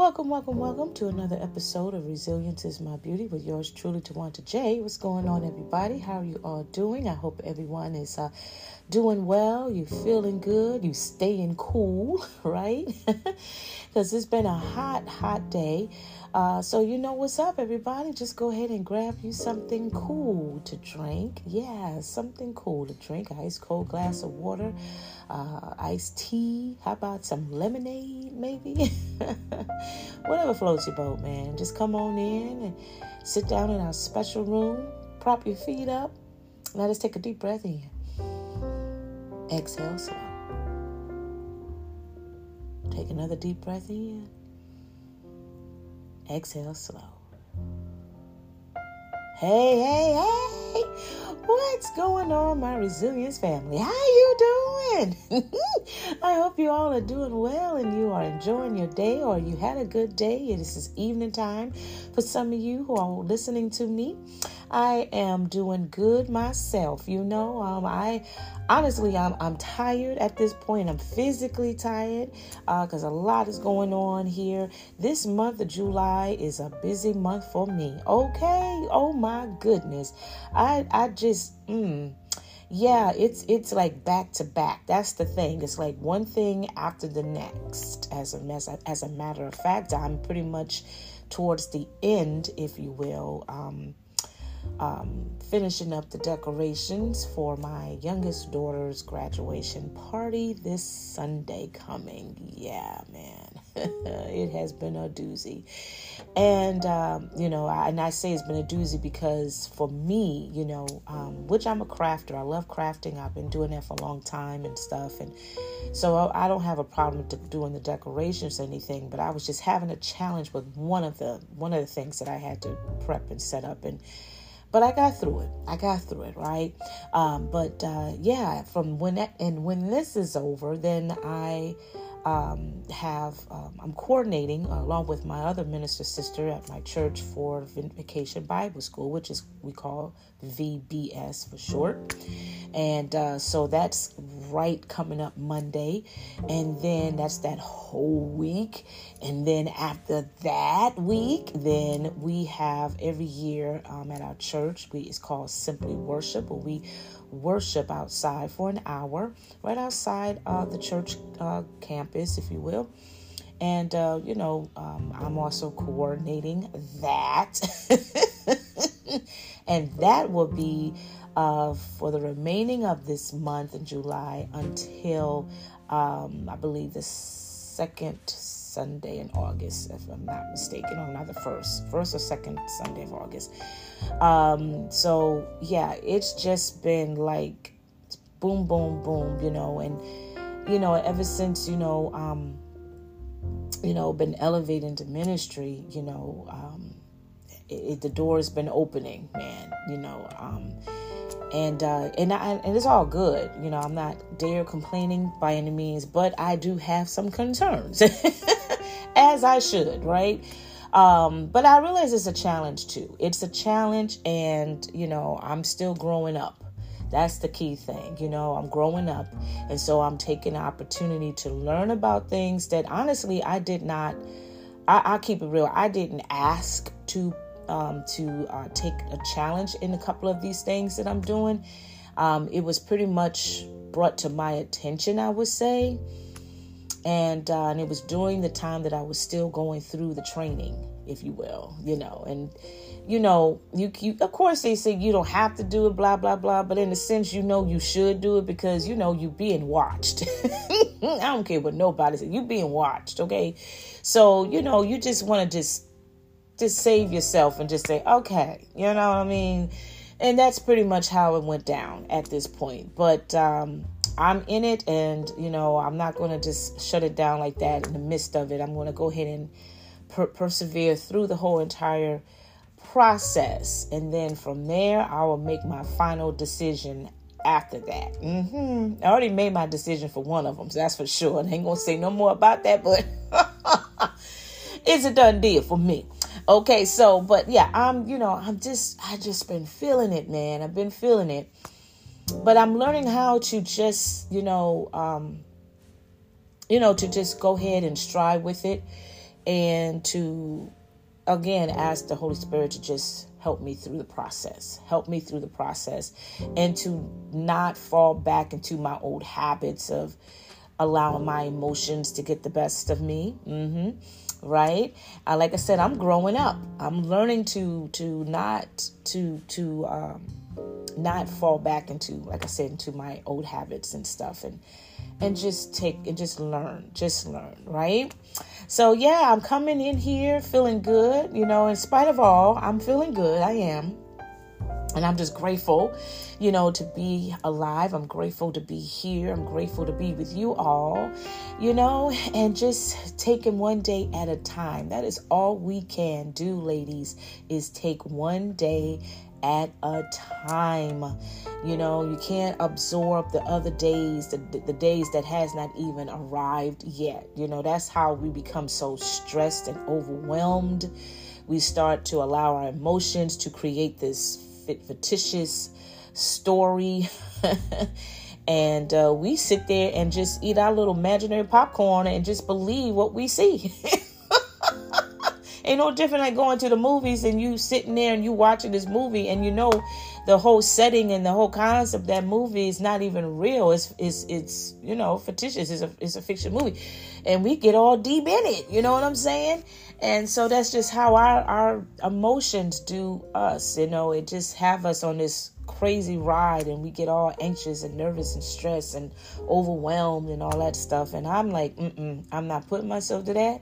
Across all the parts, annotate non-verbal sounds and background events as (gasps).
Welcome, welcome, welcome to another episode of Resilience is My Beauty with yours truly, Twonta J. What's going on, everybody? How are you all doing? I hope everyone is uh, doing well. You feeling good? You staying cool, (laughs) right? (laughs) Because it's been a hot, hot day. Uh, so you know what's up, everybody. Just go ahead and grab you something cool to drink. Yeah, something cool to drink. Ice cold glass of water, uh, iced tea. How about some lemonade, maybe? (laughs) Whatever floats your boat, man. Just come on in and sit down in our special room. Prop your feet up. Let us take a deep breath in. Exhale slow. Take another deep breath in. Exhale slow. Hey, hey, hey. What's going on, my resilience family? How you doing? (laughs) I hope you all are doing well and you are enjoying your day or you had a good day. This is evening time for some of you who are listening to me. I am doing good myself. You know, um, I honestly, I'm, I'm tired at this point. I'm physically tired because uh, a lot is going on here. This month of July is a busy month for me. Okay. Oh my goodness. I, I just, mm, yeah, it's it's like back to back. That's the thing. It's like one thing after the next. As a a, as a matter of fact, I'm pretty much towards the end, if you will. Um, um, finishing up the decorations for my youngest daughter's graduation party this Sunday coming. Yeah, man, (laughs) it has been a doozy. And, um, you know, I, and I say it's been a doozy because for me, you know, um, which I'm a crafter, I love crafting, I've been doing that for a long time and stuff. And so I don't have a problem with doing the decorations or anything, but I was just having a challenge with one of the, one of the things that I had to prep and set up. And, but I got through it. I got through it, right? Um, but uh, yeah, from when that, and when this is over, then I um, have um, I'm coordinating along with my other minister sister at my church for Vacation Bible School, which is we call VBS for short. And uh, so that's right coming up Monday, and then that's that whole week. And then after that week, then we have every year um, at our church. We it's called Simply Worship, where we worship outside for an hour, right outside uh, the church uh, campus, if you will. And, uh, you know, um, I'm also coordinating that. (laughs) and that will be uh, for the remaining of this month in July until um, I believe the second Sunday in August, if I'm not mistaken, or not the first, first or second Sunday of August. Um, so yeah, it's just been like boom, boom, boom, you know, and you know, ever since you know, um, you know, been elevated into ministry, you know, um, it, it, the door has been opening, man, you know, um, and uh, and I, and it's all good, you know. I'm not dare complaining by any means, but I do have some concerns, (laughs) as I should, right? Um, but I realize it's a challenge too. It's a challenge, and you know, I'm still growing up. That's the key thing. You know, I'm growing up, and so I'm taking the opportunity to learn about things that honestly I did not. I, I keep it real. I didn't ask to um, to uh, take a challenge in a couple of these things that I'm doing. Um, it was pretty much brought to my attention, I would say and uh, and it was during the time that I was still going through the training, if you will, you know, and you know, you, you of course they say you don't have to do it, blah blah blah, but in a sense, you know, you should do it because you know you're being watched. (laughs) I don't care what nobody says, you being watched, okay? So you know, you just want to just just save yourself and just say, okay, you know what I mean, and that's pretty much how it went down at this point, but. um I'm in it, and you know, I'm not going to just shut it down like that in the midst of it. I'm going to go ahead and per- persevere through the whole entire process, and then from there, I will make my final decision after that. Mm-hmm. I already made my decision for one of them, so that's for sure. I ain't gonna say no more about that, but (laughs) it's a done deal for me. Okay, so but yeah, I'm you know I'm just I just been feeling it, man. I've been feeling it but I'm learning how to just, you know, um, you know, to just go ahead and strive with it and to again ask the Holy Spirit to just help me through the process, help me through the process, and to not fall back into my old habits of allowing my emotions to get the best of me. Mm-hmm. Right? Like I said, I'm growing up. I'm learning to to not to to um, not fall back into, like I said, into my old habits and stuff, and and just take and just learn, just learn, right? So yeah, I'm coming in here feeling good. You know, in spite of all, I'm feeling good. I am. And I'm just grateful, you know, to be alive. I'm grateful to be here. I'm grateful to be with you all, you know, and just taking one day at a time. That is all we can do, ladies, is take one day at a time. You know, you can't absorb the other days, the, the days that has not even arrived yet. You know, that's how we become so stressed and overwhelmed. We start to allow our emotions to create this fictitious story. (laughs) and uh, we sit there and just eat our little imaginary popcorn and just believe what we see. (laughs) Ain't no different like going to the movies and you sitting there and you watching this movie and you know the whole setting and the whole concept that movie is not even real. It's it's it's you know fictitious. It's a it's a fiction movie, and we get all deep in it. You know what I'm saying? And so that's just how our our emotions do us. You know, it just have us on this crazy ride and we get all anxious and nervous and stressed and overwhelmed and all that stuff. And I'm like, mm I'm not putting myself to that.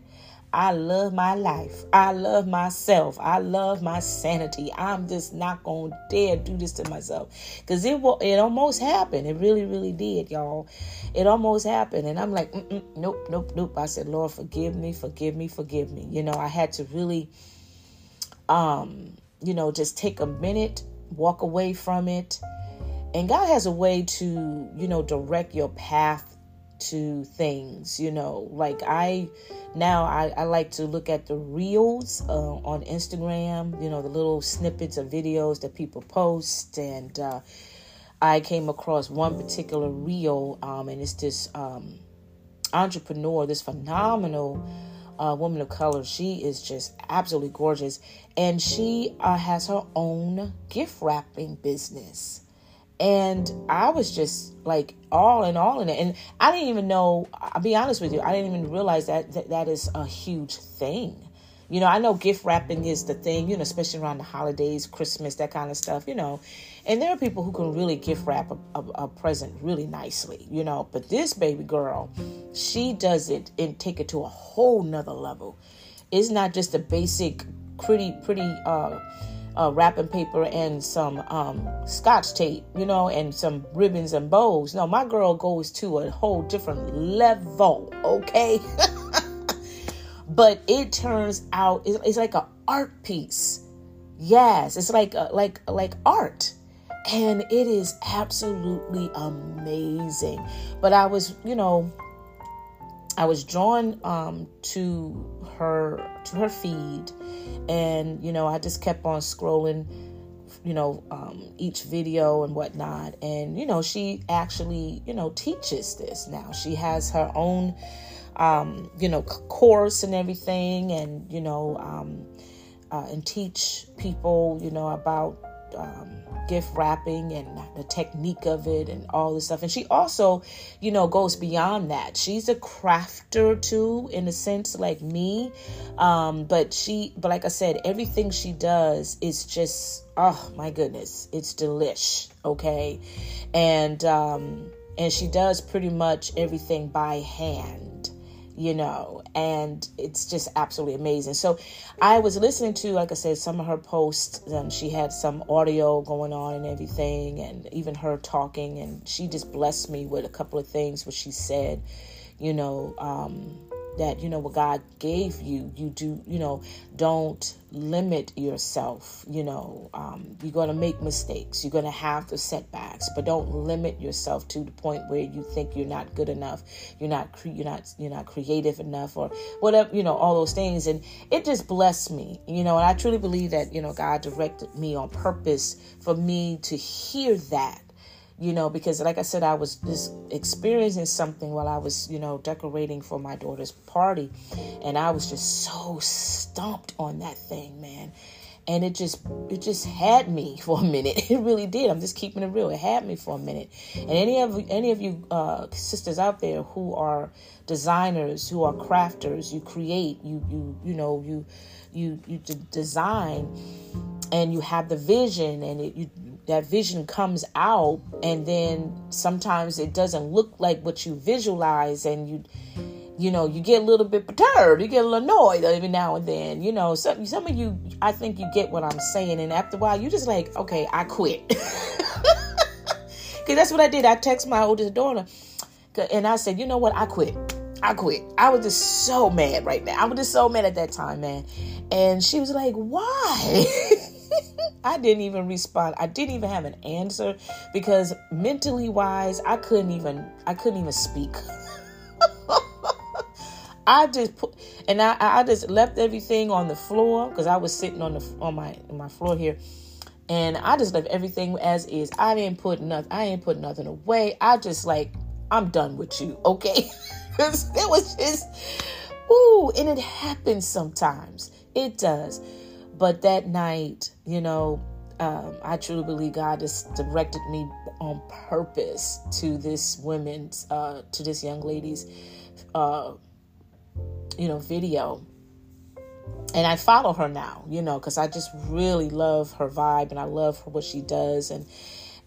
I love my life. I love myself. I love my sanity. I'm just not going to dare do this to myself because it it almost happened. It really, really did, y'all. It almost happened. And I'm like, nope, nope, nope. I said, Lord, forgive me, forgive me, forgive me. You know, I had to really, um, you know, just take a minute, walk away from it. And God has a way to, you know, direct your path to things, you know, like I now I, I like to look at the reels uh, on Instagram, you know, the little snippets of videos that people post. And uh, I came across one particular reel, um, and it's this um, entrepreneur, this phenomenal uh, woman of color. She is just absolutely gorgeous. And she uh, has her own gift wrapping business and I was just like all in all in it. And I didn't even know, I'll be honest with you, I didn't even realize that that, that is a huge thing. You know, I know gift wrapping is the thing, you know, especially around the holidays, Christmas, that kind of stuff, you know. And there are people who can really gift wrap a, a, a present really nicely, you know. But this baby girl, she does it and take it to a whole nother level. It's not just a basic, pretty, pretty, uh, uh, wrapping paper and some um, scotch tape, you know, and some ribbons and bows. No, my girl goes to a whole different level, okay? (laughs) but it turns out it's, it's like an art piece. Yes, it's like uh, like like art and it is absolutely amazing. But I was, you know, I was drawn um, to her to her feed, and you know I just kept on scrolling, you know, um, each video and whatnot, and you know she actually you know teaches this now. She has her own, um, you know, course and everything, and you know, um, uh, and teach people you know about um, gift wrapping and the technique of it and all this stuff. And she also, you know, goes beyond that. She's a crafter too, in a sense, like me. Um, but she, but like I said, everything she does is just, oh my goodness, it's delish. Okay, and um, and she does pretty much everything by hand you know, and it's just absolutely amazing. So I was listening to, like I said, some of her posts, and she had some audio going on and everything, and even her talking, and she just blessed me with a couple of things what she said, you know, um, that you know what God gave you, you do, you know, don't limit yourself. You know, um, you're going to make mistakes, you're going to have the setbacks, but don't limit yourself to the point where you think you're not good enough, you're not, cre- you're not, you're not creative enough, or whatever, you know, all those things. And it just blessed me, you know, and I truly believe that you know God directed me on purpose for me to hear that you know, because like I said, I was just experiencing something while I was, you know, decorating for my daughter's party. And I was just so stumped on that thing, man. And it just it just had me (laughs) for a minute. It really did. I'm just keeping it real. It had me for a minute. And any of any of you uh, sisters out there who are designers, who are crafters, you create, you you you know you you you design, and you have the vision, and it, you that vision comes out and then sometimes it doesn't look like what you visualize and you you know you get a little bit perturbed you get a little annoyed every now and then you know some, some of you i think you get what i'm saying and after a while you just like okay i quit (laughs) because that's what i did i text my oldest daughter and i said you know what i quit I quit. I was just so mad right now. I was just so mad at that time, man. And she was like, Why? (laughs) I didn't even respond. I didn't even have an answer because mentally wise, I couldn't even I couldn't even speak. (laughs) I just put and I I just left everything on the floor because I was sitting on the on my on my floor here. And I just left everything as is. I didn't put nothing I didn't put nothing away. I just like I'm done with you, okay? (laughs) it was just ooh, and it happens sometimes. It does. But that night, you know, um, I truly believe God has directed me on purpose to this women's, uh, to this young lady's, uh, you know, video. And I follow her now, you know, because I just really love her vibe and I love what she does. And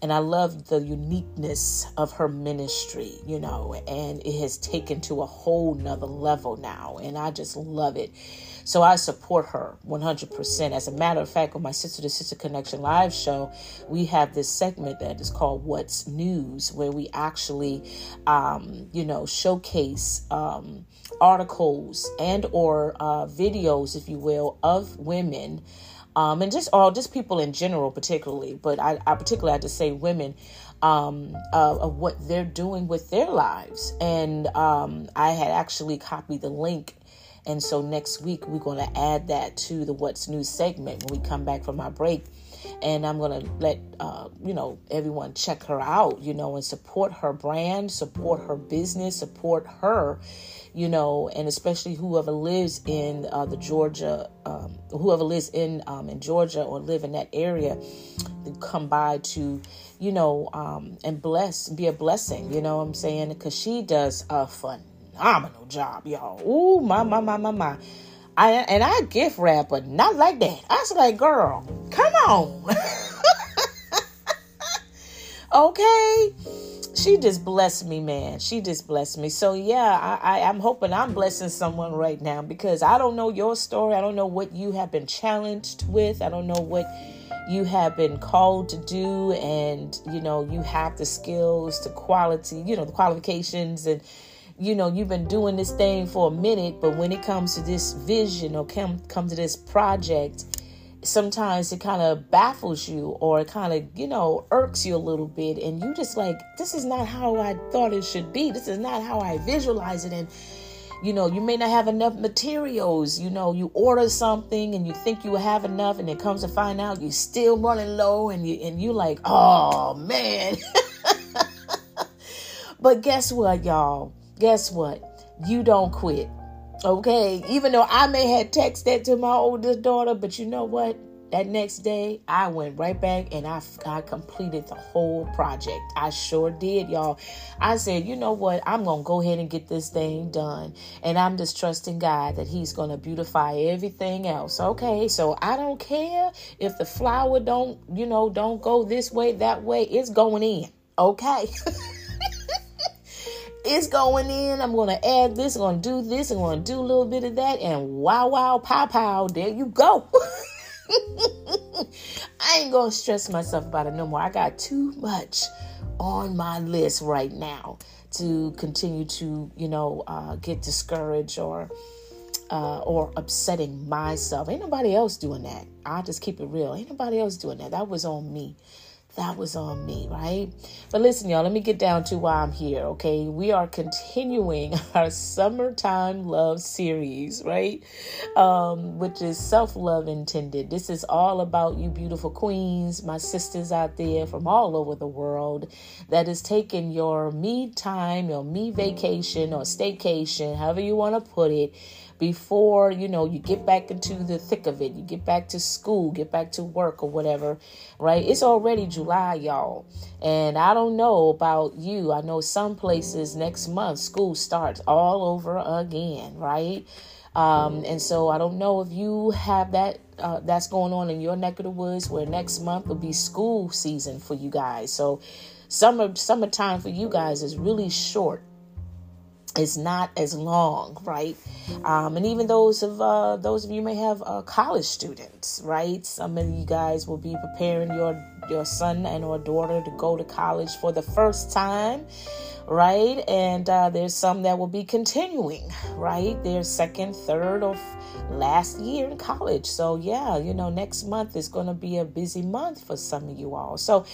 and I love the uniqueness of her ministry, you know, and it has taken to a whole nother level now. And I just love it. So I support her 100%. As a matter of fact, on my Sister to Sister Connection live show, we have this segment that is called What's News, where we actually, um, you know, showcase um, articles and or uh, videos, if you will, of women um, and just all just people in general, particularly. But I, I particularly had to say women um, uh, of what they're doing with their lives. And um, I had actually copied the link. And so next week we're going to add that to the What's New segment when we come back from our break. And I'm going to let uh, you know everyone check her out, you know, and support her brand, support her business, support her you know, and especially whoever lives in uh, the Georgia, um, whoever lives in um, in Georgia or live in that area, come by to, you know, um, and bless, be a blessing. You know what I'm saying? Because she does a phenomenal job, y'all. Ooh, my my my my my. I and I gift wrap, but not like that. I was like, girl, come on. (laughs) okay she just blessed me, man. She just blessed me. So yeah, I, I am hoping I'm blessing someone right now because I don't know your story. I don't know what you have been challenged with. I don't know what you have been called to do, and you know you have the skills, the quality, you know the qualifications, and you know you've been doing this thing for a minute. But when it comes to this vision or come come to this project sometimes it kind of baffles you or it kind of you know irks you a little bit and you just like this is not how i thought it should be. This is not how i visualize it. And you know you may not have enough materials. You know you order something and you think you have enough and it comes to find out you're still running low and you and you like oh man. (laughs) But guess what y'all? Guess what? You don't quit Okay, even though I may have texted that to my oldest daughter, but you know what? That next day, I went right back and I, I completed the whole project. I sure did, y'all. I said, you know what? I'm going to go ahead and get this thing done. And I'm just trusting God that He's going to beautify everything else. Okay, so I don't care if the flower don't, you know, don't go this way, that way. It's going in. Okay. (laughs) it's going in. I'm going to add this. I'm going to do this. I'm going to do a little bit of that. And wow, wow, pow, pow. There you go. (laughs) I ain't going to stress myself about it no more. I got too much on my list right now to continue to, you know, uh, get discouraged or. Uh, or upsetting myself. Ain't nobody else doing that. I just keep it real. Ain't nobody else doing that. That was on me that was on me, right? But listen, y'all, let me get down to why I'm here, okay? We are continuing (laughs) our summertime love series, right? Um, which is self love intended. This is all about you, beautiful queens, my sisters out there from all over the world that is taking your me time, your me vacation or staycation, however you want to put it before you know you get back into the thick of it you get back to school get back to work or whatever right? It's already july y'all. And i don't know about you. I know some places next month school starts all over again right? Um, and so i don't know if you have that uh, that's going on in your neck of the woods where next month will be school season for you guys. So summer summertime for you guys is really short it's not as long, right? Um, and even those of uh, those of you may have uh, college students, right? Some of you guys will be preparing your your son and or daughter to go to college for the first time, right? And uh, there's some that will be continuing, right? Their second, third, or last year in college. So yeah, you know, next month is going to be a busy month for some of you all. So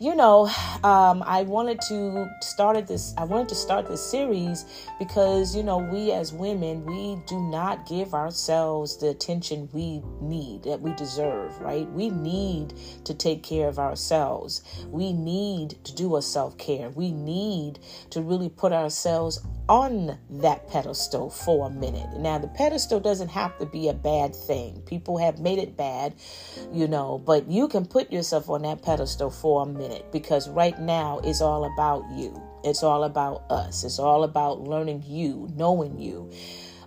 you know, um, I wanted to started this. I wanted to start this series because you know we as women we do not give ourselves the attention we need that we deserve. Right? We need to take care of ourselves. We need to do a self care. We need to really put ourselves on that pedestal for a minute. Now, the pedestal doesn't have to be a bad thing. People have made it bad, you know, but you can put yourself on that pedestal for a minute because right now it's all about you. It's all about us. It's all about learning you, knowing you.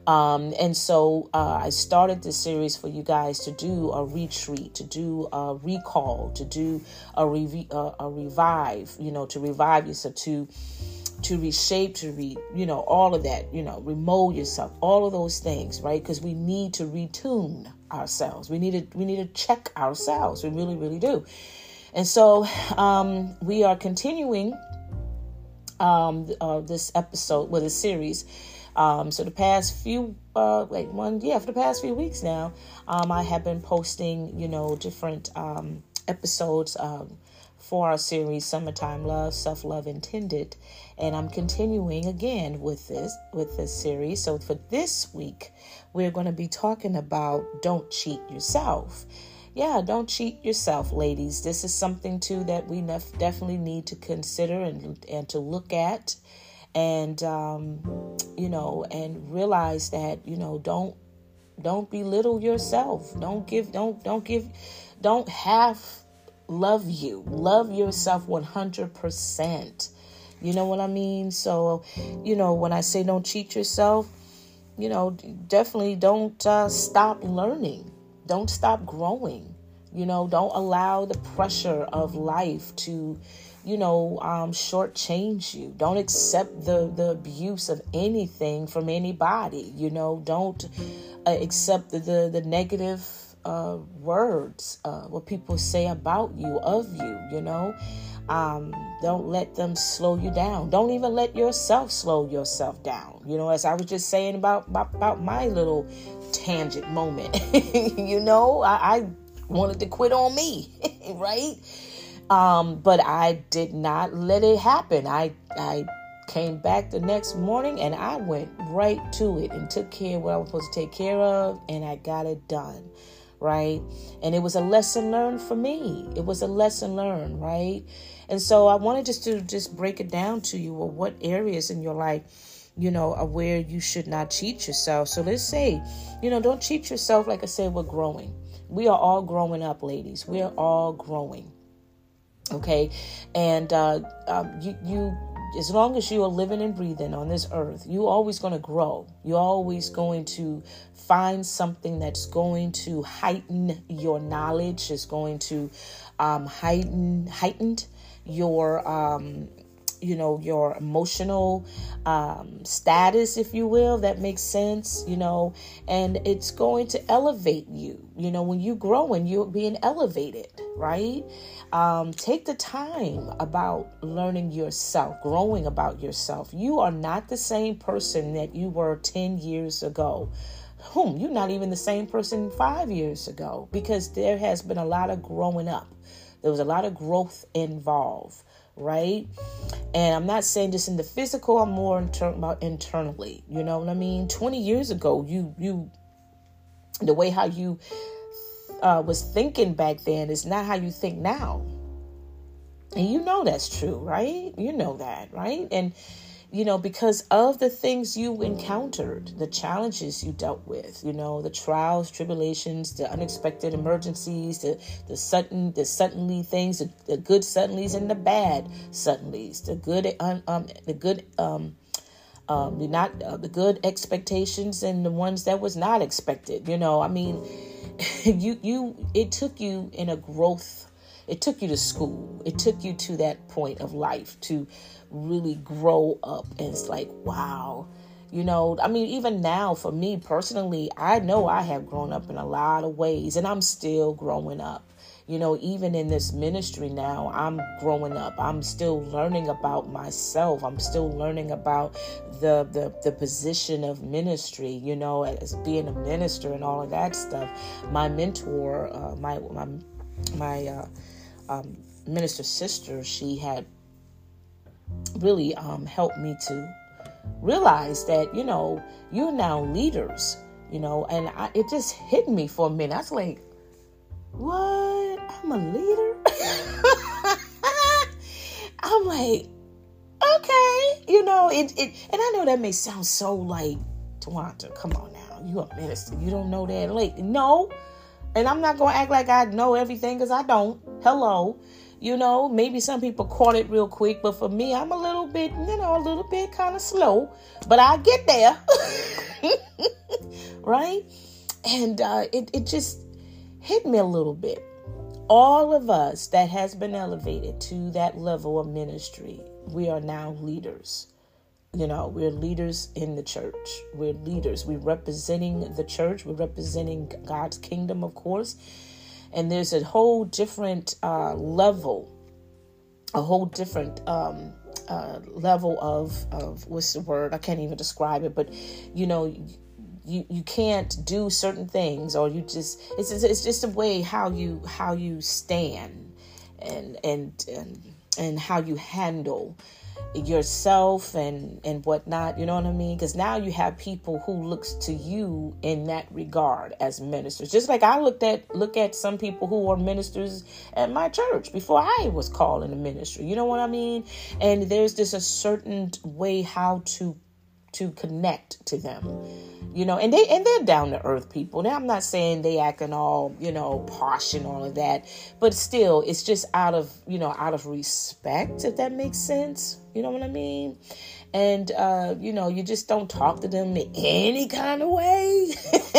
Um, and so uh, I started this series for you guys to do a retreat, to do a recall, to do a, re- uh, a revive, you know, to revive yourself, to to reshape, to re, you know, all of that, you know, remold yourself, all of those things, right? Because we need to retune ourselves. We need to we need to check ourselves. We really, really do. And so um, we are continuing um, uh, this episode with a series. Um, so the past few, uh, wait, one, yeah, for the past few weeks now, um, I have been posting, you know, different um, episodes um, for our series Summertime Love, Self Love Intended. And I'm continuing again with this with this series. So for this week, we're going to be talking about don't cheat yourself. Yeah, don't cheat yourself, ladies. This is something too that we nef- definitely need to consider and and to look at and um, you know and realize that you know don't don't belittle yourself don't give don't don't give don't have love you. Love yourself 100%. You know what I mean? So, you know, when I say don't cheat yourself, you know, definitely don't uh, stop learning. Don't stop growing. You know, don't allow the pressure of life to, you know, um, shortchange you. Don't accept the, the abuse of anything from anybody. You know, don't uh, accept the, the, the negative uh, words, uh, what people say about you, of you, you know. Um, don't let them slow you down. Don't even let yourself slow yourself down. You know, as I was just saying about about, about my little tangent moment. (laughs) you know, I, I wanted to quit on me, (laughs) right? Um, but I did not let it happen. I I came back the next morning and I went right to it and took care of what I was supposed to take care of and I got it done right? And it was a lesson learned for me. It was a lesson learned, right? And so I wanted just to just break it down to you well, what areas in your life, you know, are where you should not cheat yourself. So let's say, you know, don't cheat yourself. Like I said, we're growing. We are all growing up, ladies. We are all growing. Okay. And uh, um, you, you as long as you are living and breathing on this earth, you're always going to grow. You're always going to find something that's going to heighten your knowledge, is going to um, heighten heightened your um, you know your emotional um, status if you will that makes sense you know and it's going to elevate you. You know when you grow and you're being elevated right? Um, take the time about learning yourself growing about yourself. You are not the same person that you were 10 years ago. Whom? You're not even the same person five years ago because there has been a lot of growing up. There was a lot of growth involved, right? And I'm not saying this in the physical. I'm more inter- about internally. You know what I mean? 20 years ago, you you the way how you uh, was thinking back then is not how you think now. And you know that's true, right? You know that, right? And you know, because of the things you encountered, the challenges you dealt with, you know, the trials, tribulations, the unexpected emergencies, the the sudden, the suddenly things, the, the good suddenlies and the bad suddenlies, the good, um, the good, um, um, not uh, the good expectations and the ones that was not expected. You know, I mean, (laughs) you you it took you in a growth. It took you to school. It took you to that point of life to really grow up. And it's like wow. You know i mean even now for me personally i know i have grown up in a lot of ways and i'm still growing up. You know even in this ministry now i'm growing up. I'm still learning about myself. I'm still learning about the the, the position of ministry you know as being a minister and all of that stuff. My mentor uh, my my my uh, um, minister sister she had really um, helped me to realize that you know you're now leaders you know and I, it just hit me for a minute. I was like what? I'm a leader? (laughs) I'm like okay you know it, it and i know that may sound so like Twonta, come on now you a minister you don't know that like no and i'm not gonna act like i know everything because i don't hello you know, maybe some people caught it real quick, but for me, I'm a little bit, you know, a little bit kind of slow, but I get there. (laughs) right? And uh, it, it just hit me a little bit. All of us that has been elevated to that level of ministry, we are now leaders. You know, we're leaders in the church. We're leaders. We're representing the church. We're representing God's kingdom, of course and there's a whole different uh, level, a whole different um, uh, level of of what's the word? I can't even describe it, but you know. You, you can't do certain things or you just it's, it's just a way how you how you stand and and and, and how you handle yourself and and whatnot you know what i mean? Because now you have people who looks to you in that regard as ministers. Just like i looked at look at some people who are ministers at my church before i was called in the ministry you know what i mean? And there's just a certain way how to to connect to them you know? And they and they're down to earth people. Now i'm not saying they acting all you know posh and all of that but still it's just out of you know out of respect if that makes sense you know what i mean? And uh you know you just don't talk to them in any kind of way. (laughs)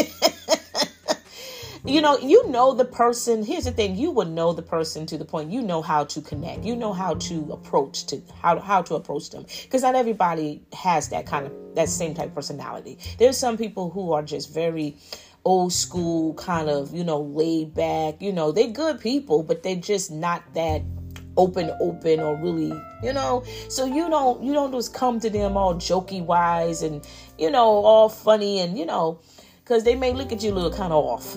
You know you know the person here's the thing you would know the person to the point you know how to connect you know how to approach to how, how to approach them. Because not everybody has that kind of that same type of personality. There's some people who are just very old school kind of you know laid back you know they're good people but they're just not that open open or really you know so you don't you don't just come to them all jokey wise and you know all funny and you know because they may look at you a little kind of off.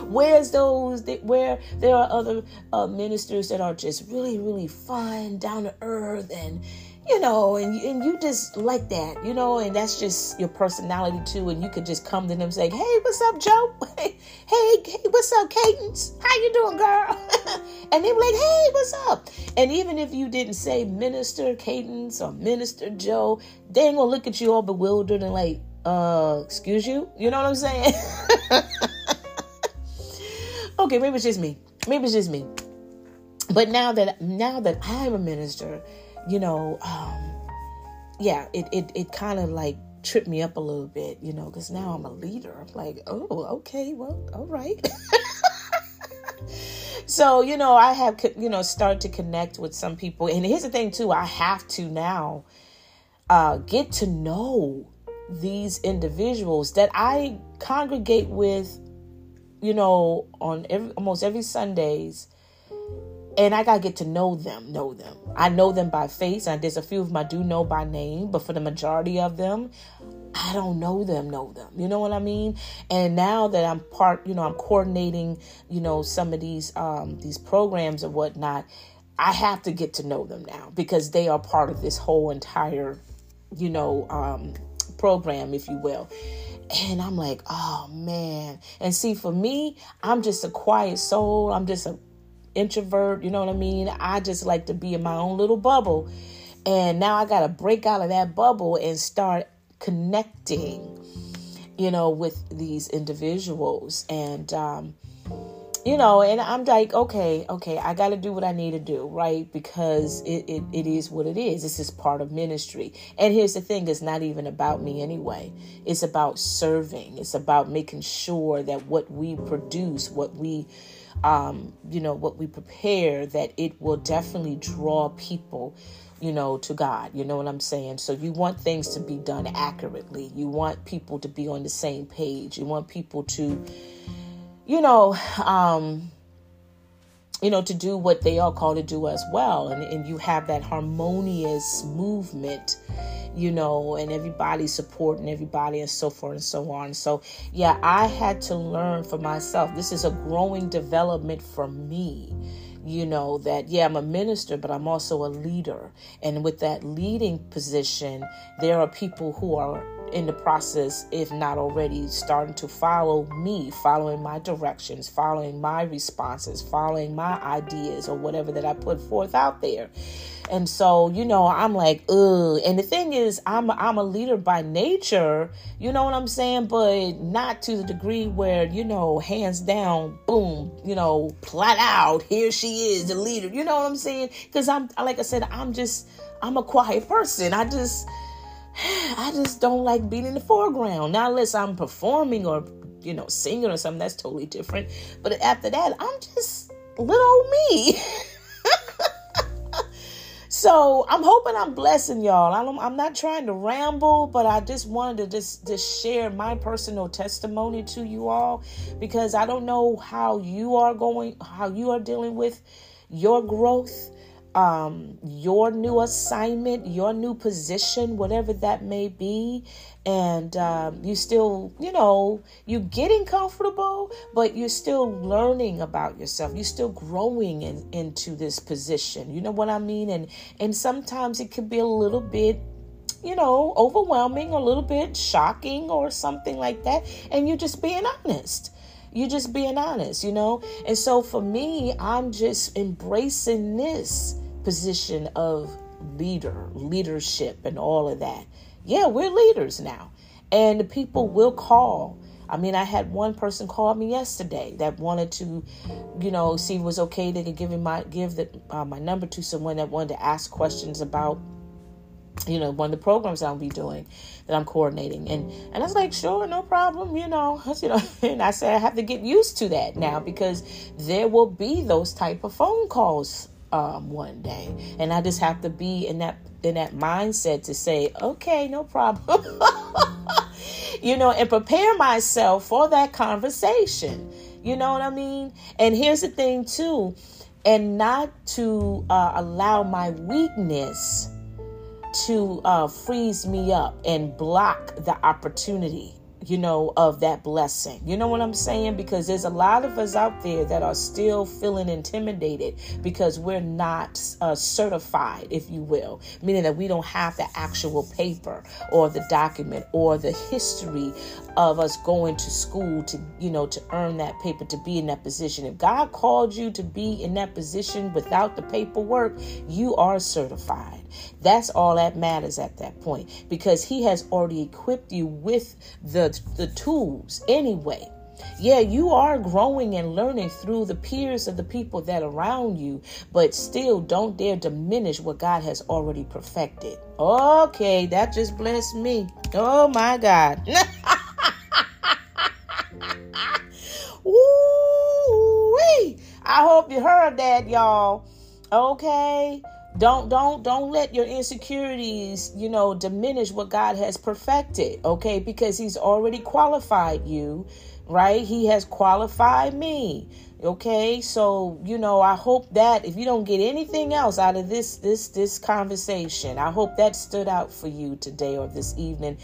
(laughs) Where's those that, where there are other uh, ministers that are just really, really fun, down to earth, and you know, and and you just like that, you know, and that's just your personality too. And you could just come to them saying, "Hey, what's up, Joe? (laughs) hey, hey, what's up, Cadence? How you doing, girl?" (laughs) and they are like, "Hey, what's up?" And even if you didn't say Minister Cadence or Minister Joe, they ain't gonna look at you all bewildered and like, uh, excuse you? You know what I'm saying? (laughs) okay, maybe it's just me. Maybe it's just me. But now that now that I'm a minister, you know, um, yeah, it it it kind of like tripped me up a little bit, you know, because now I'm a leader. I'm like, oh, okay, well, all right. (laughs) so you know, I have you know started to connect with some people, and here's the thing too: I have to now uh, get to know these individuals that I congregate with, you know, on every almost every Sundays, and I gotta get to know them, know them. I know them by face, and there's a few of them I do know by name, but for the majority of them, I don't know them, know them. You know what I mean? And now that I'm part, you know, I'm coordinating, you know, some of these um these programs and whatnot, I have to get to know them now because they are part of this whole entire, you know, um program, if you will. And I'm like, oh man. And see, for me, I'm just a quiet soul. I'm just a introvert. You know what I mean? I just like to be in my own little bubble. And now I got to break out of that bubble and start connecting, you know, with these individuals. And, um, you know, and I'm like, okay, okay, I got to do what I need to do, right? Because it, it, it is what it is. This is part of ministry. And here's the thing it's not even about me anyway. It's about serving, it's about making sure that what we produce, what we, um, you know, what we prepare, that it will definitely draw people you know, to God. You know what I'm saying? So you want things to be done accurately. You want people to be on the same page. You want people to you know, um, you know, to do what they are called to do as well. And, and you have that harmonious movement, you know, and everybody supporting everybody and so forth and so on. So, yeah, I had to learn for myself. This is a growing development for me you know that yeah i'm a minister but i'm also a leader and with that leading position there are people who are in the process, if not already, starting to follow me, following my directions, following my responses, following my ideas or whatever that I put forth out there. And so, you know, I'm like, ugh. And the thing is, I'm I'm a leader by nature, you know what I'm saying, but not to the degree where, you know, hands down, boom, you know, plat out, here she is, the leader. You know what I'm saying? Because I'm like I said, I'm just I'm a quiet person. I just (gasps) I just don't like being in the foreground. Now, unless I'm performing or, you know, singing or something, that's totally different. But after that, I'm just little me. (laughs) so I'm hoping I'm blessing y'all. I'm, I'm not trying to ramble, but I just wanted to just, just share my personal testimony to you all because I don't know how you are going, how you are dealing with your growth um, your new assignment, your new position, whatever that may be, and um, you still, you know, you're getting comfortable, but you're still learning about yourself. You're still growing in, into this position. You know what I mean? And and sometimes it can be a little bit you know, overwhelming, a little bit shocking, or something like that. And you're just being honest. You're just being honest, you know? And so for me, I'm just embracing this position of leader, leadership, and all of that. Yeah, we're leaders now. And people will call. I mean, I had one person call me yesterday that wanted to, you know, see if it was okay they could give me my give the, uh, my number to someone that wanted to ask questions about, you know, one of the programs I'll be doing that I'm coordinating. And and I was like, sure, no problem, you know, (laughs) you know. And I said I have to get used to that now because there will be those type of phone calls um, one day, and I just have to be in that in that mindset to say, okay, no problem, (laughs) you know, and prepare myself for that conversation. You know what I mean? And here's the thing too, and not to uh, allow my weakness to uh, freeze me up and block the opportunity you know, of that blessing. You know what I'm saying? Because there's a lot of us out there that are still feeling intimidated because we're not uh, certified, if you will, meaning that we don't have the actual paper or the document or the history of us going to school to, you know, to earn that paper, to be in that position. If God called you to be in that position without the paperwork, you are certified. That's all that matters at that point because He has already equipped you with the, the tools anyway. Yeah, you are growing and learning through the peers of the people that around you, but still don't dare diminish what God has already perfected. Okay, that just blessed me. Oh my God. (laughs) Woo-wee. I hope you heard that, y'all. Okay. Don't don't don't let your insecurities, you know, diminish what God has perfected, okay? Because he's already qualified you, right? He has qualified me okay so you know i hope that if you don't get anything else out of this this this conversation i hope that stood out for you today or this evening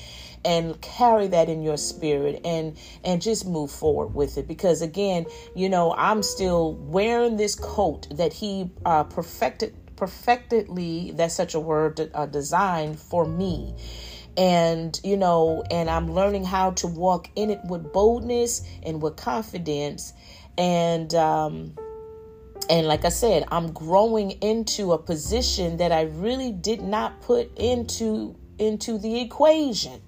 and carry that in your spirit and and just move forward with it because again you know i'm still wearing this coat that he uh, perfected perfectedly that's such a word uh, designed for me and you know and i'm learning how to walk in it with boldness and with confidence and um and like I said, I'm growing into a position that I really did not put into into the equation.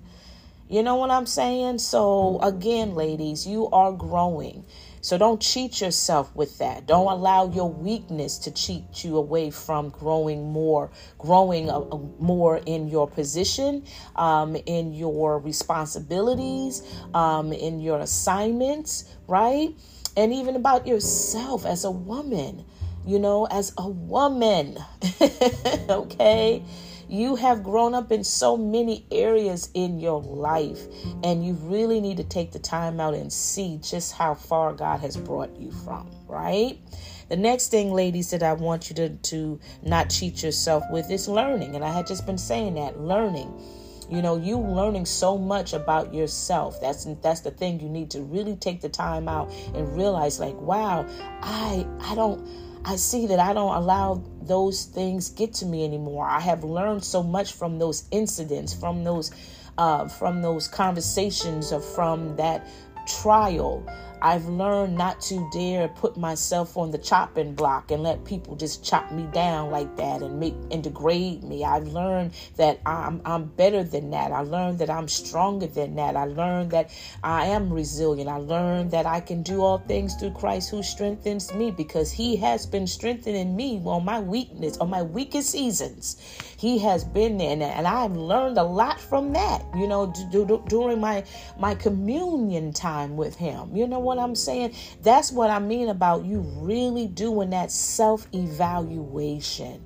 You know what I'm saying? So again, ladies, you are growing. So don't cheat yourself with that. Don't allow your weakness to cheat you away from growing more, growing a, a more in your position, um, in your responsibilities, um, in your assignments, right? and even about yourself as a woman, you know, as a woman. (laughs) okay? You have grown up in so many areas in your life, and you really need to take the time out and see just how far God has brought you from, right? The next thing, ladies, that I want you to, to not cheat yourself with is learning. And I had just been saying that learning you know you learning so much about yourself that's that's the thing you need to really take the time out and realize like wow i i don't i see that i don't allow those things get to me anymore. I have learned so much from those incidents from those uh, from those conversations or from that trial I've learned not to dare put myself on the chopping block and let people just chop me down like that and make and degrade me. I've learned that I'm I'm better than that. I learned that I'm stronger than that. I learned that I am resilient. I learned that I can do all things through Christ who strengthens me because he has been strengthening me on my weakness, on my weakest seasons. He has been there, and, and I've learned a lot from that. You know, d- d- during my my communion time with Him. You know what I'm saying? That's what I mean about you really doing that self evaluation.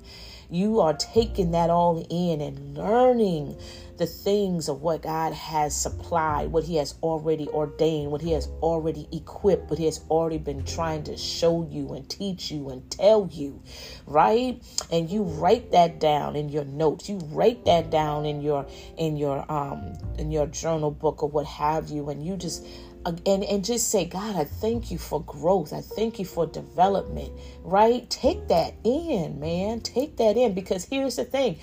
You are taking that all in and learning the things of what God has supplied, what He has already ordained, what He has already equipped, what He has already been trying to show you and teach you and tell you, right? And you write that down in your notes. You write that down in your in your um in your journal book or what have you, and you just and and just say god i thank you for growth. I thank you for development right? Take that in man. Take that in because here's the thing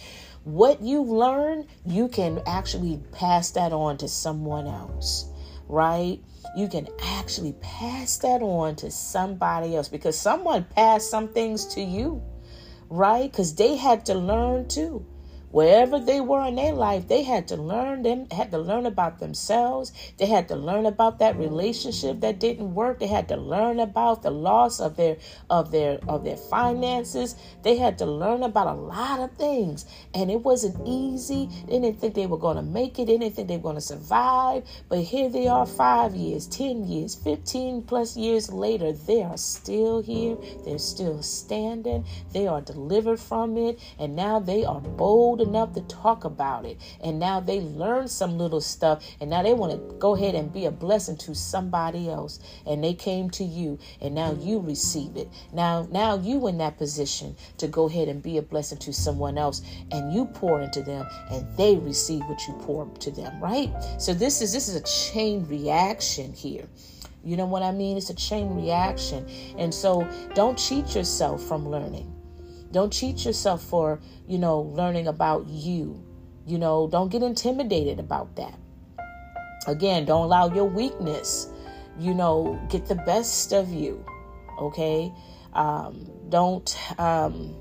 what you've learned, you can actually pass that on to someone else, right? You can actually pass that on to somebody else because someone passed some things to you, right? Because they had to learn too wherever they were in their life they had to learn them had to learn about themselves. They had to learn about that relationship that didn't work. They had to learn about the loss of their of their of their finances. They had to learn about a lot of things. And it wasn't easy. They didn't think they were going to make it. They didn't think they were going to survive. But here they are 5 years 10 years 15 plus years later they are still here. They're still standing. They are delivered from it. And now they are bold old enough to talk about it. And now they learn some little stuff and now they want to go ahead and be a blessing to somebody else. And they came to you and now you receive it. Now now you in that position to go ahead and be a blessing to someone else and you pour into them and they receive what you pour to them, right? So this is this is a chain reaction here. You know what I mean? It's a chain reaction. And so don't cheat yourself from learning. Don't cheat yourself for, you know, learning about you. You know, don't get intimidated about that. Again, don't allow your weakness, you know, get the best of you. Okay? Um, don't um,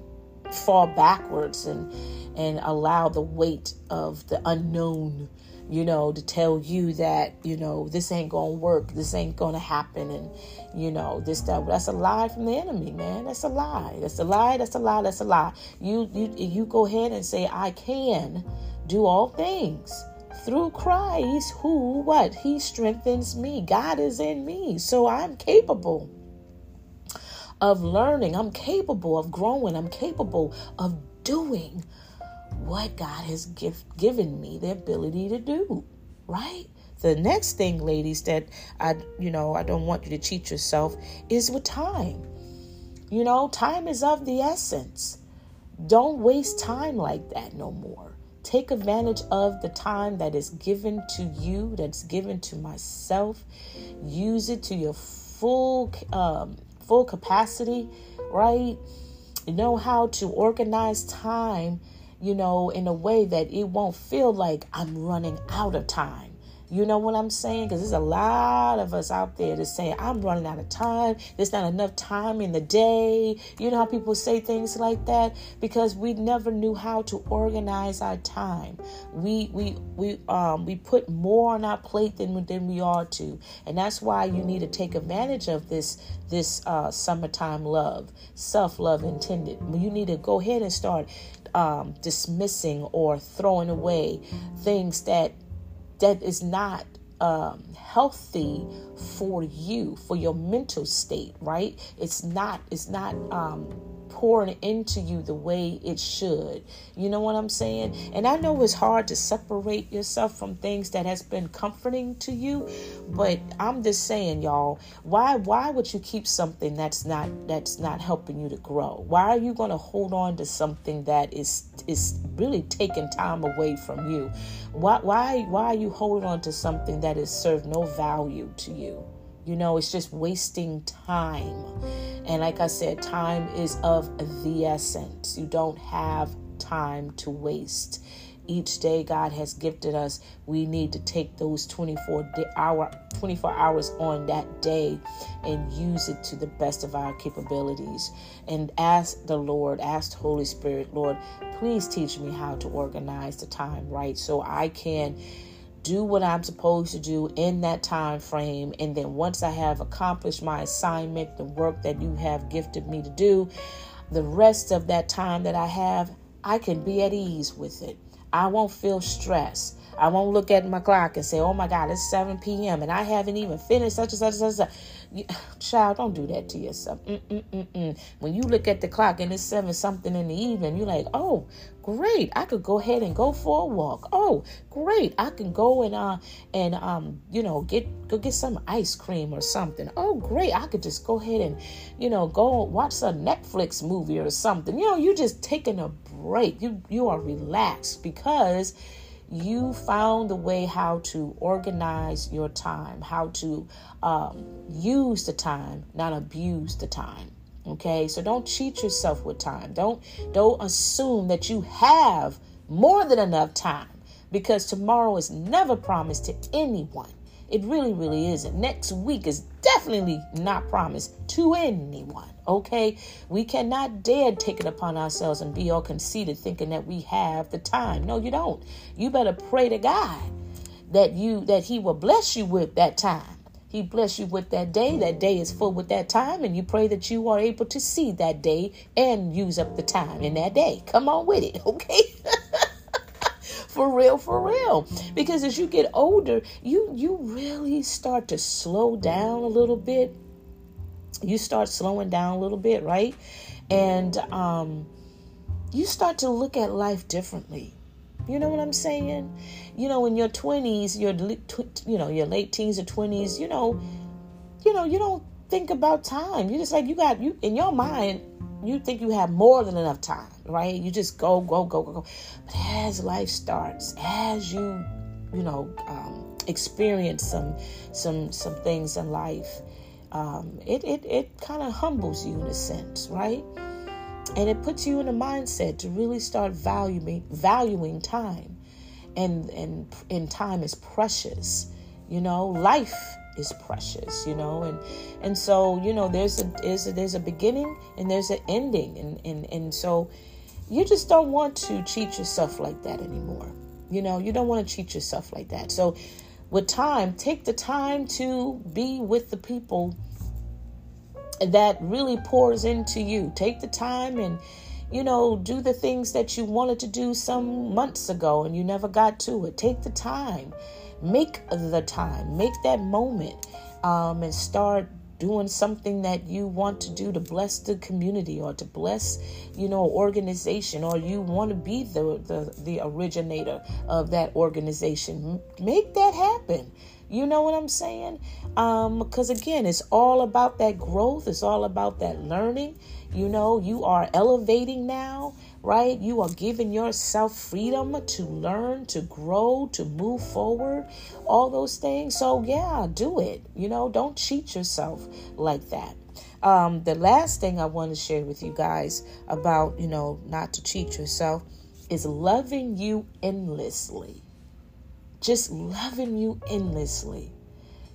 fall backwards and and allow the weight of the unknown you know, to tell you that, you know, this ain't gonna work, this ain't gonna happen, and you know, this that that's a lie from the enemy, man. That's a lie. That's a lie, that's a lie, that's a lie. You you you go ahead and say, I can do all things through Christ who what? He strengthens me. God is in me. So I'm capable of learning. I'm capable of growing. I'm capable of doing what God has give, given me the ability to do, right? the next thing, ladies, that I, you know, I don't want you to cheat yourself is with time. You know, time is of the essence. Don't waste time like that no more. Take advantage of the time that is given to you, that's given to myself. Use it to your full um, full capacity, right? Know how to organize time, you know, in a way that it won't feel like I'm running out of time. You know what I'm saying? Because there's a lot of us out there that's saying, I'm running out of time. There's not enough time in the day. You know how people say things like that? Because we never knew how to organize our time. We we we um we put more on our plate than, than we are to. And that's why you need to take advantage of this this uh summertime love, self-love intended. You need to go ahead and start um, dismissing or throwing away things that that is not um, healthy for you for your mental state right? It's not it's not um, pouring into you the way it should. You know what I'm saying? And I know it's hard to separate yourself from things that has been comforting to you, but I'm just saying, y'all, why why would you keep something that's not that's not helping you to grow? Why are you going to hold on to something that is is really taking time away from you? Why why why are you holding on to something that is served no value to you? You know, it's just wasting time. And like I said, time is of the essence. You don't have time to waste. Each day God has gifted us, we need to take those 24 hour 24 hours on that day and use it to the best of our capabilities. And ask the Lord, ask the Holy Spirit, Lord, please teach me how to organize the time right so I can do what I'm supposed to do in that time frame. And then once I have accomplished my assignment, the work that you have gifted me to do, the rest of that time that I have, I can be at ease with it. I won't feel stressed. I won't look at my clock and say, oh my God, it's 7 p.m. and I haven't even finished such and such and such. (sighs) Child, don't do that to yourself. Mm-mm-mm-mm. When you look at the clock and it's 7 something in the evening, you're like, oh, great. I could go ahead and go for a walk. Oh, great. I can go and, uh, and, um, you know, get, go get some ice cream or something. Oh, great. I could just go ahead and, you know, go watch a Netflix movie or something. You know, you're just taking a break. You, you are relaxed because you found the way how to organize your time, how to um, use the time, not abuse the time. Okay, so don't cheat yourself with time. Don't don't assume that you have more than enough time because tomorrow is never promised to anyone. It really, really isn't. Next week is definitely not promised to anyone. Okay? We cannot dare take it upon ourselves and be all conceited thinking that we have the time. No, you don't. You better pray to God that you that He will bless you with that time. He bless you with that day. That day is full with that time, and you pray that you are able to see that day and use up the time in that day. Come on with it, (laughs) okay? For real for real. Because as you get older you you really start to slow down a little bit. You start slowing down a little bit right? And um you start to look at life differently. You know what i'm saying? You know in your 20s your you know your late teens or 20s you know you know you don't think about time. You just like you got you in your mind you think you have more than enough time, right? You just go, go, go, go, go. But as life starts, as you, you know, um, experience some, some, some things in life, um, it, it, it kind of humbles you in a sense, right? And it puts you in a mindset to really start valuing, valuing time, and and and time is precious. You know, life is precious, you know, and and so you know there's a there's a, there's a beginning and there's an ending, and and and so you just don't want to cheat yourself like that anymore. You know, you don't want to cheat yourself like that. So with time, take the time to be with the people that really pours into you. Take the time and you know, do the things that you wanted to do some months ago and you never got to it. Take the time Make the time, make that moment, um, and start doing something that you want to do to bless the community or to bless you know organization or you want to be the the, the originator of that organization make that happen. You know what I'm saying? Um, because again, it's all about that growth, it's all about that learning. You know, you are elevating now, right? You are giving yourself freedom to learn, to grow, to move forward, all those things. So, yeah, do it. You know, don't cheat yourself like that. Um, the last thing I want to share with you guys about, you know, not to cheat yourself is loving you endlessly. Just loving you endlessly.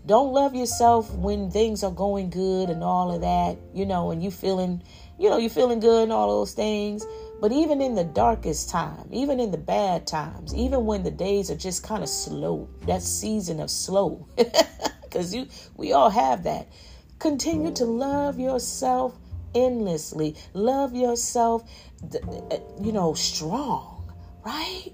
Don't love yourself when things are going good and all of that, you know, and you feeling, you know, you're feeling good and all those things. But even in the darkest time, even in the bad times, even when the days are just kind of slow, that season of slow, (laughs) because you, we all have that. Continue to love yourself endlessly. Love yourself, you know, strong, right?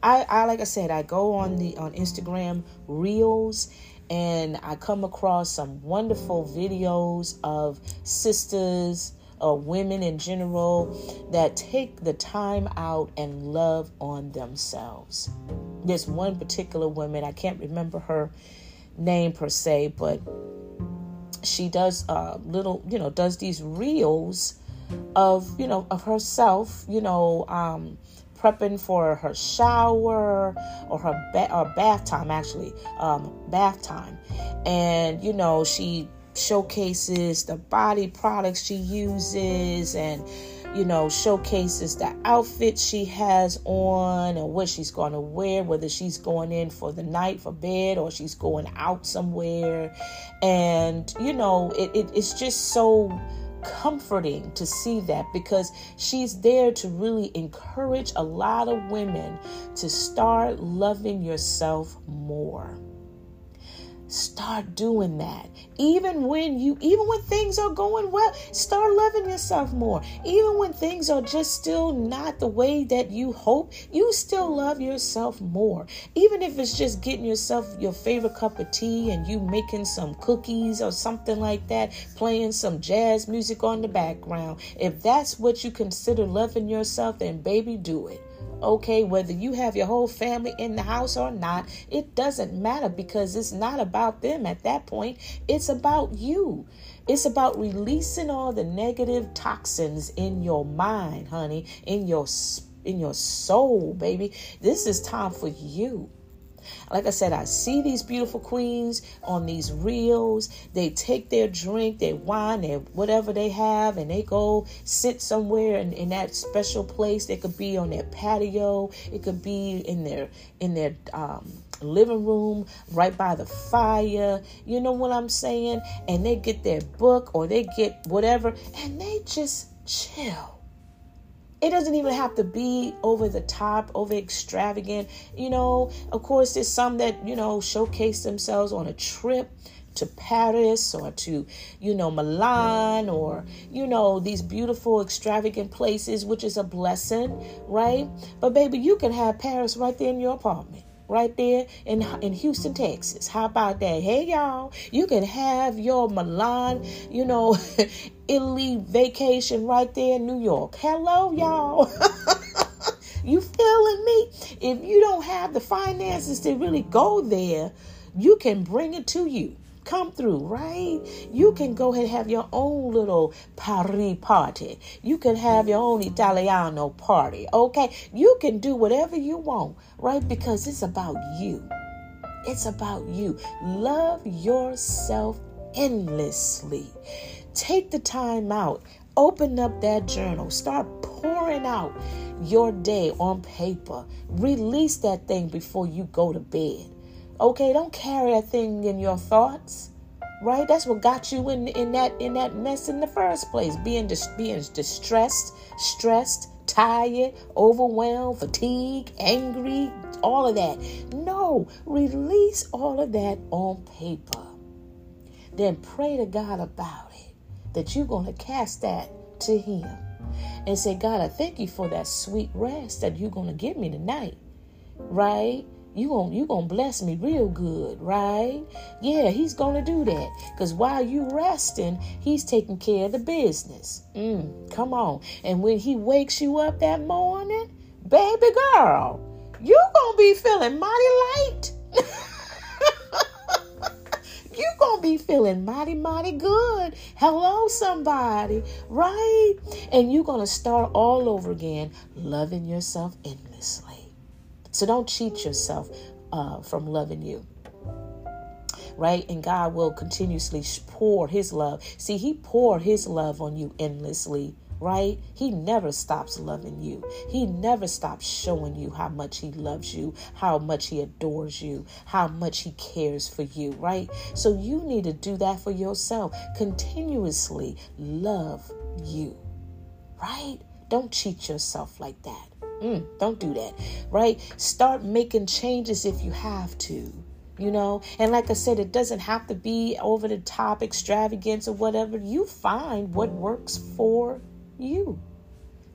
I, I like I said, I go on the on Instagram Reels and I come across some wonderful videos of sisters or women in general that take the time out and love on themselves. There's one particular woman, I can't remember her name per se, but she does uh little, you know, does these reels of, you know, of herself, you know, um prepping for her shower or her ba- or bath time actually um, bath time and you know she showcases the body products she uses and you know showcases the outfit she has on and what she's going to wear whether she's going in for the night for bed or she's going out somewhere and you know it, it it's just so comforting to see that because she's there to really encourage a lot of women to start loving yourself more. Start doing that. Even when you even when things are going well, start loving yourself more. Even when things are just still not the way that you hope, you still love yourself more. Even if it's just getting yourself your favorite cup of tea and you making some cookies or something like that, playing some jazz music on the background. If that's what you consider loving yourself, then baby do it okay? Whether you have your whole family in the house or not, it doesn't matter because it's not about them at that point. It's about you. It's about releasing all the negative toxins in your mind, honey, in your in your soul, baby. This is time for you. Like I said, I see these beautiful queens on these reels. They take their drink, their wine, their whatever they have, and they go sit somewhere in, in that special place. They could be on their patio. It could be in their in their um, living room right by the fire. You know what I'm saying? And they get their book or they get whatever, and they just chill it doesn't even have to be over the top, over extravagant. You know, of course, there's some that, you know, showcase themselves on a trip to Paris or to, you know, Milan or, you know, these beautiful, extravagant places, which is a blessing, right? But, baby, you can have Paris right there in your apartment right there in in Houston, Texas. How about that? Hey y'all, you can have your Milan, you know, (laughs) Italy vacation right there in New York. Hello y'all. (laughs) you feeling me? If you don't have the finances to really go there, you can bring it to you come through, right? You can go ahead and have your own little Paris party. You can have your own Italiano party, okay? You can do whatever you want, right? Because it's about you. It's about you. Love yourself endlessly. Take the time out. Open up that journal. Start pouring out your day on paper. Release that thing before you go to bed. Okay, don't carry that thing in your thoughts. Right? That's what got you in in that in that mess in the first place. Being dis- being distressed, stressed, tired, overwhelmed, fatigued, angry, all of that. No, release all of that on paper. Then pray to God about. That you're going to cast that to Him and say, God, I thank you for that sweet rest that you're going to give me tonight. Right? you going you gonna bless me real good, right? Yeah, he's gonna do that. Cause while you resting, he's taking care of the business. Mm, come on. And when he wakes you up that morning, baby girl, you gonna be feeling mighty light. (laughs) you're going to be feeling mighty, mighty good. Hello, somebody, right? And you're going to start all over again loving yourself endlessly. So don't cheat yourself uh, from loving you right? And God will continuously pour His love. See, He poured His love on you endlessly right? He never stops loving you. He never stops showing you how much he loves you, how much he adores you, how much he cares for you, right? So you need to do that for yourself. Continuously love you, right? Don't cheat yourself like that. Mm, don't do that, right? Start making changes if you have to you know and like i said it doesn't have to be over the top extravagance or whatever you find what works for you.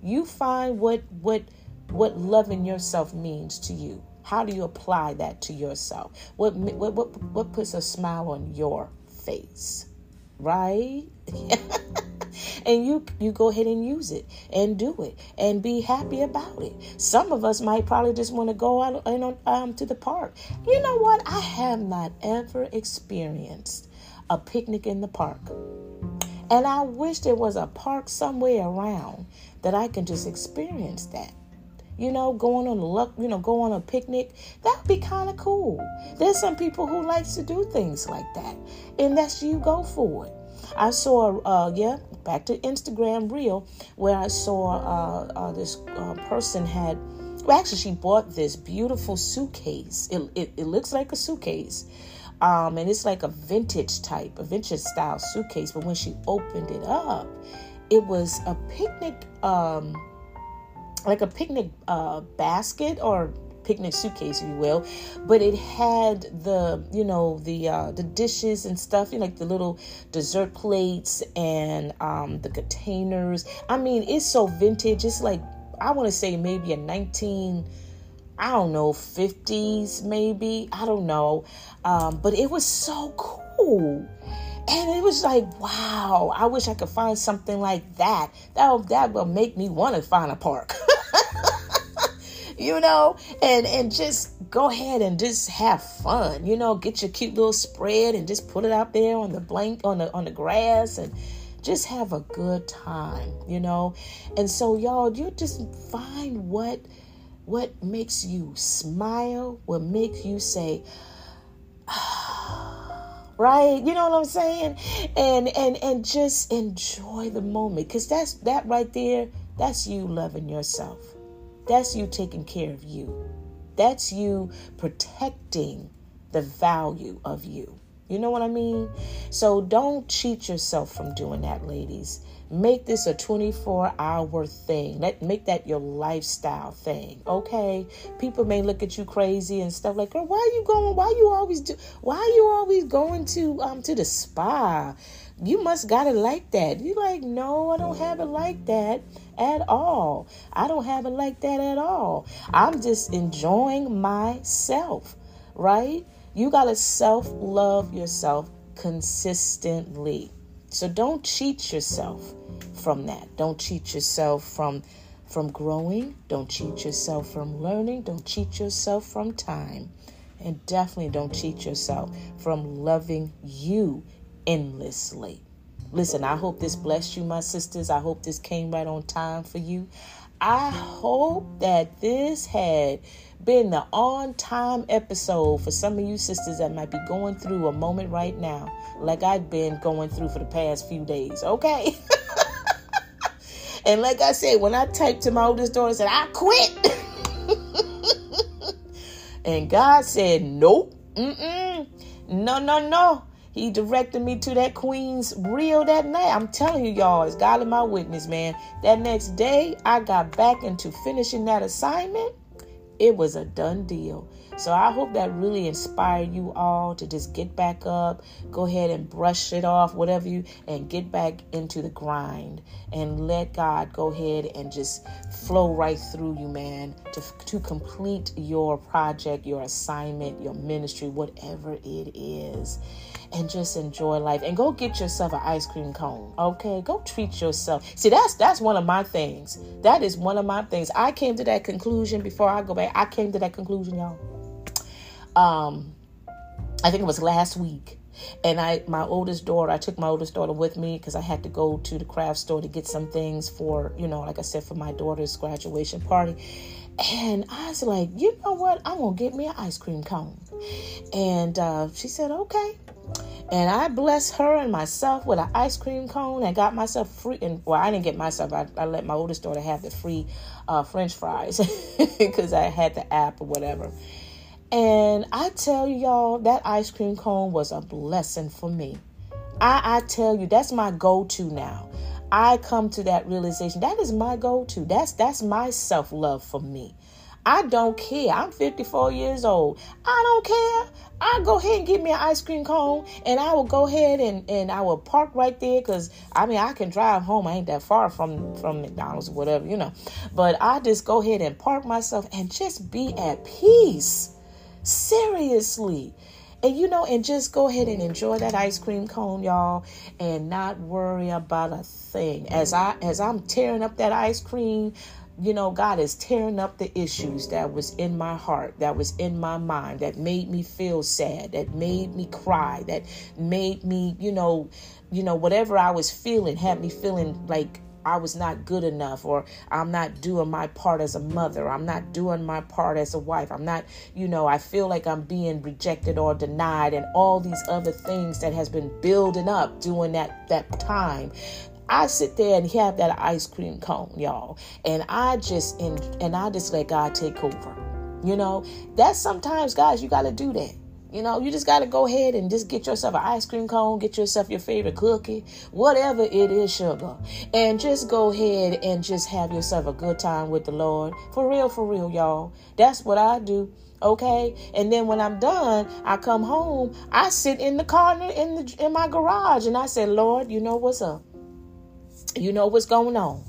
You find what what what loving yourself means to you. How do you apply that to yourself? What what what, what puts a smile on your face? Right? (laughs) and you you go ahead and use it and do it and be happy about it. Some of us might probably just want to go out and um, to the park. You know what? I have not ever experienced a picnic in the park. And I wish there was a park somewhere around that I can just experience that. You know, going on a luck, you know, go on a picnic. That'd be kind of cool. There's some people who likes to do things like that, and that's you go for it. I saw, uh, yeah, back to Instagram reel where I saw uh, uh, this uh, person had. Well, actually, she bought this beautiful suitcase. It, it, it looks like a suitcase, um, and it's like a vintage type, a vintage style suitcase. But when she opened it up, it was a picnic, um, like a picnic uh, basket or picnic suitcase, if you will. But it had the, you know, the uh, the dishes and stuff, you know, like the little dessert plates and um, the containers. I mean, it's so vintage. It's like I want to say maybe a 19- I don't know, 50s maybe. I don't know. Um, but it was so cool. And it was like, wow, I wish I could find something like that. That, that will make me want to find a park. (laughs) you know, and and just go ahead and just have fun. You know, get your cute little spread and just put it out there on the blank on the on the grass and just have a good time, you know. And so y'all, you just find what what makes you smile, what makes you say, ah, (sighs) right? You know what I'm saying? And and and just enjoy the moment cuz that's that right there, that's you loving yourself. That's you taking care of you. That's you protecting the value of you. You know what I mean? So don't cheat yourself from doing that, ladies. Make this a 24 hour thing. Let make that your lifestyle thing. Okay. People may look at you crazy and stuff like, girl, why are you going? Why you always do why are you always going to um to the spa? You must got it like that. You like, no, I don't have it like that at all. I don't have it like that at all. I'm just enjoying myself, right? You got to self love yourself consistently. So don't cheat yourself from that. Don't cheat yourself from from growing. Don't cheat yourself from learning. Don't cheat yourself from time. And definitely don't cheat yourself from loving you endlessly. Listen, I hope this blessed you, my sisters. I hope this came right on time for you. I hope that this had been the on time episode for some of you sisters that might be going through a moment right now, like I've been going through for the past few days, okay? (laughs) and like I said, when I typed to my oldest daughter and said, I quit. (laughs) and God said, Nope. Mm-mm. No, no, no. He directed me to that Queen's reel that night. I'm telling you, y'all, it's God my witness, man. That next day, I got back into finishing that assignment it was a done deal. So I hope that really inspired you all to just get back up, go ahead and brush it off, whatever you, and get back into the grind. And let God go ahead and just flow right through you, man, to, to complete your project, your assignment, your ministry, whatever it is. And just enjoy life. And go get yourself an ice cream cone okay? Go treat yourself. See that's that's one of my things. That is one of my things. I came to that conclusion before i go back. I came to that conclusion y'all um i think it was last week and I my oldest daughter I took my oldest daughter with me because I had to go to the craft store to get some things for you know like I said for my daughter's graduation party and I was like you know what I'm gonna get me an ice cream cone and uh, she said okay and I blessed her and myself with an ice cream cone and got myself free. And well, I didn't get myself. I, I let my oldest daughter have the free uh, French fries (laughs) because I had the app or whatever. And I tell y'all, that ice cream cone was a blessing for me. I, I tell you, that's my go-to now. I come to that realization. That is my go-to. That's that's my self-love for me. I don't care. I'm 54 years old. I don't care. I go ahead and get me an ice cream cone and I will go ahead and, and I will park right there because I mean I can drive home. I ain't that far from from McDonald's or whatever, you know. But I just go ahead and park myself and just be at peace. Seriously. And you know, and just go ahead and enjoy that ice cream cone, y'all, and not worry about a thing. As I as I'm tearing up that ice cream, you know, God is tearing up the issues that was in my heart, that was in my mind, that made me feel sad, that made me cry, that made me, you know, you know, whatever I was feeling had me feeling like I was not good enough, or I'm not doing my part as a mother, I'm not doing my part as a wife, I'm not, you know, I feel like I'm being rejected or denied, and all these other things that has been building up during that that time I sit there and have that ice cream cone, y'all, and I just and and I just let God take over. You know, that's sometimes, guys, you got to do that. You know, you just got to go ahead and just get yourself an ice cream cone, get yourself your favorite cookie, whatever it is, sugar, and just go ahead and just have yourself a good time with the Lord. For real, for real, y'all. That's what I do. Okay, and then when I'm done, I come home. I sit in the corner in the in my garage, and I say, Lord, you know what's up. You know what's going on.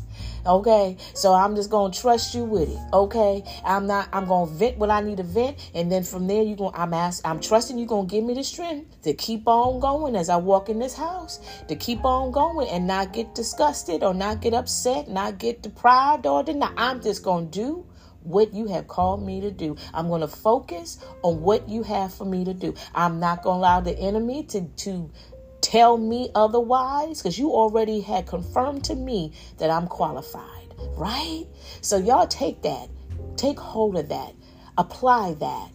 Okay, so I'm just gonna trust you with it. Okay, I'm not. I'm gonna vent what I need to vent, and then from there you're gonna I'm asking I'm trusting you gonna give me the strength to keep on going as I walk in this house, to keep on going and not get disgusted or not get upset, not get deprived or denied. I'm just gonna do what you have called me to do. I'm going to focus on what you have for me to do. I'm not going to allow the enemy to to tell me otherwise because you already had confirmed to me that I'm qualified, right? So, y'all take that, take hold of that, apply that,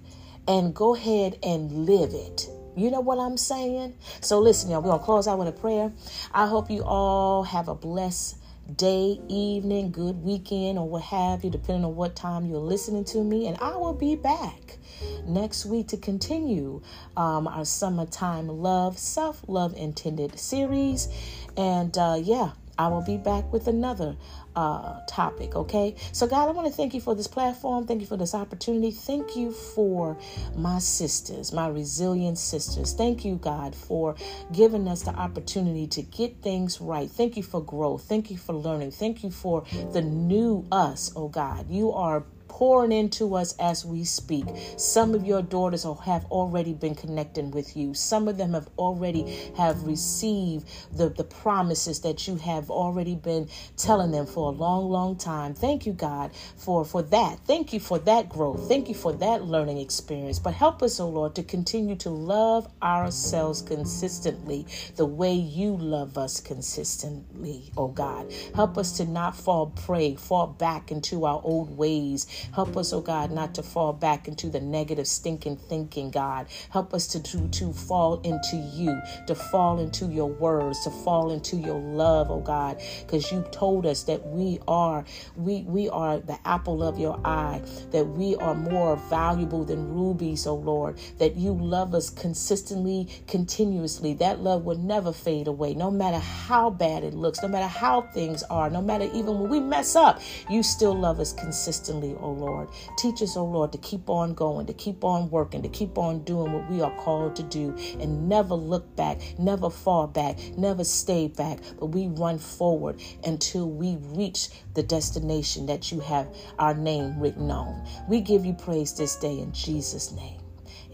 and go ahead and live it. You know what I'm saying? So, listen, y'all, we're going to close out with a prayer. I hope you all have a blessed day, evening, good weekend, or what have you, depending on what time you're listening to me. And I will be back next week to continue um, our summertime love, self love intended series. And uh, yeah, I will be back with another uh, topic. Okay. So, God, I want to thank you for this platform. Thank you for this opportunity. Thank you for my sisters, my resilient sisters. Thank you, God, for giving us the opportunity to get things right. Thank you for growth. Thank you for learning. Thank you for the new us, oh God. You are pouring into us as we speak. Some of your daughters have already been connecting with you. Some of them have already have received the, the promises that you have already been telling them for a long, long time. Thank you, God, for, for that. Thank you for that growth. Thank you for that learning experience. But help us, oh Lord, to continue to love ourselves consistently the way you love us consistently, oh God. Help us to not fall prey, fall back into our old ways, Help us, oh God, not to fall back into the negative, stinking thinking, God. Help us to, to, to fall into you, to fall into your words, to fall into your love, oh God, because you told us that we are, we, we are the apple of your eye, that we are more valuable than rubies, oh Lord, that you love us consistently, continuously. That love will never fade away, no matter how bad it looks, no matter how things are, no matter even when we mess up, you still love us consistently, oh Lord. Teach us, oh Lord, to keep on going, to keep on working, to keep on doing what we are called to do and never look back, never fall back, never stay back, but we run forward until we reach the destination that you have our name written on. We give you praise this day in Jesus' name.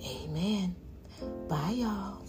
Amen. Bye, y'all.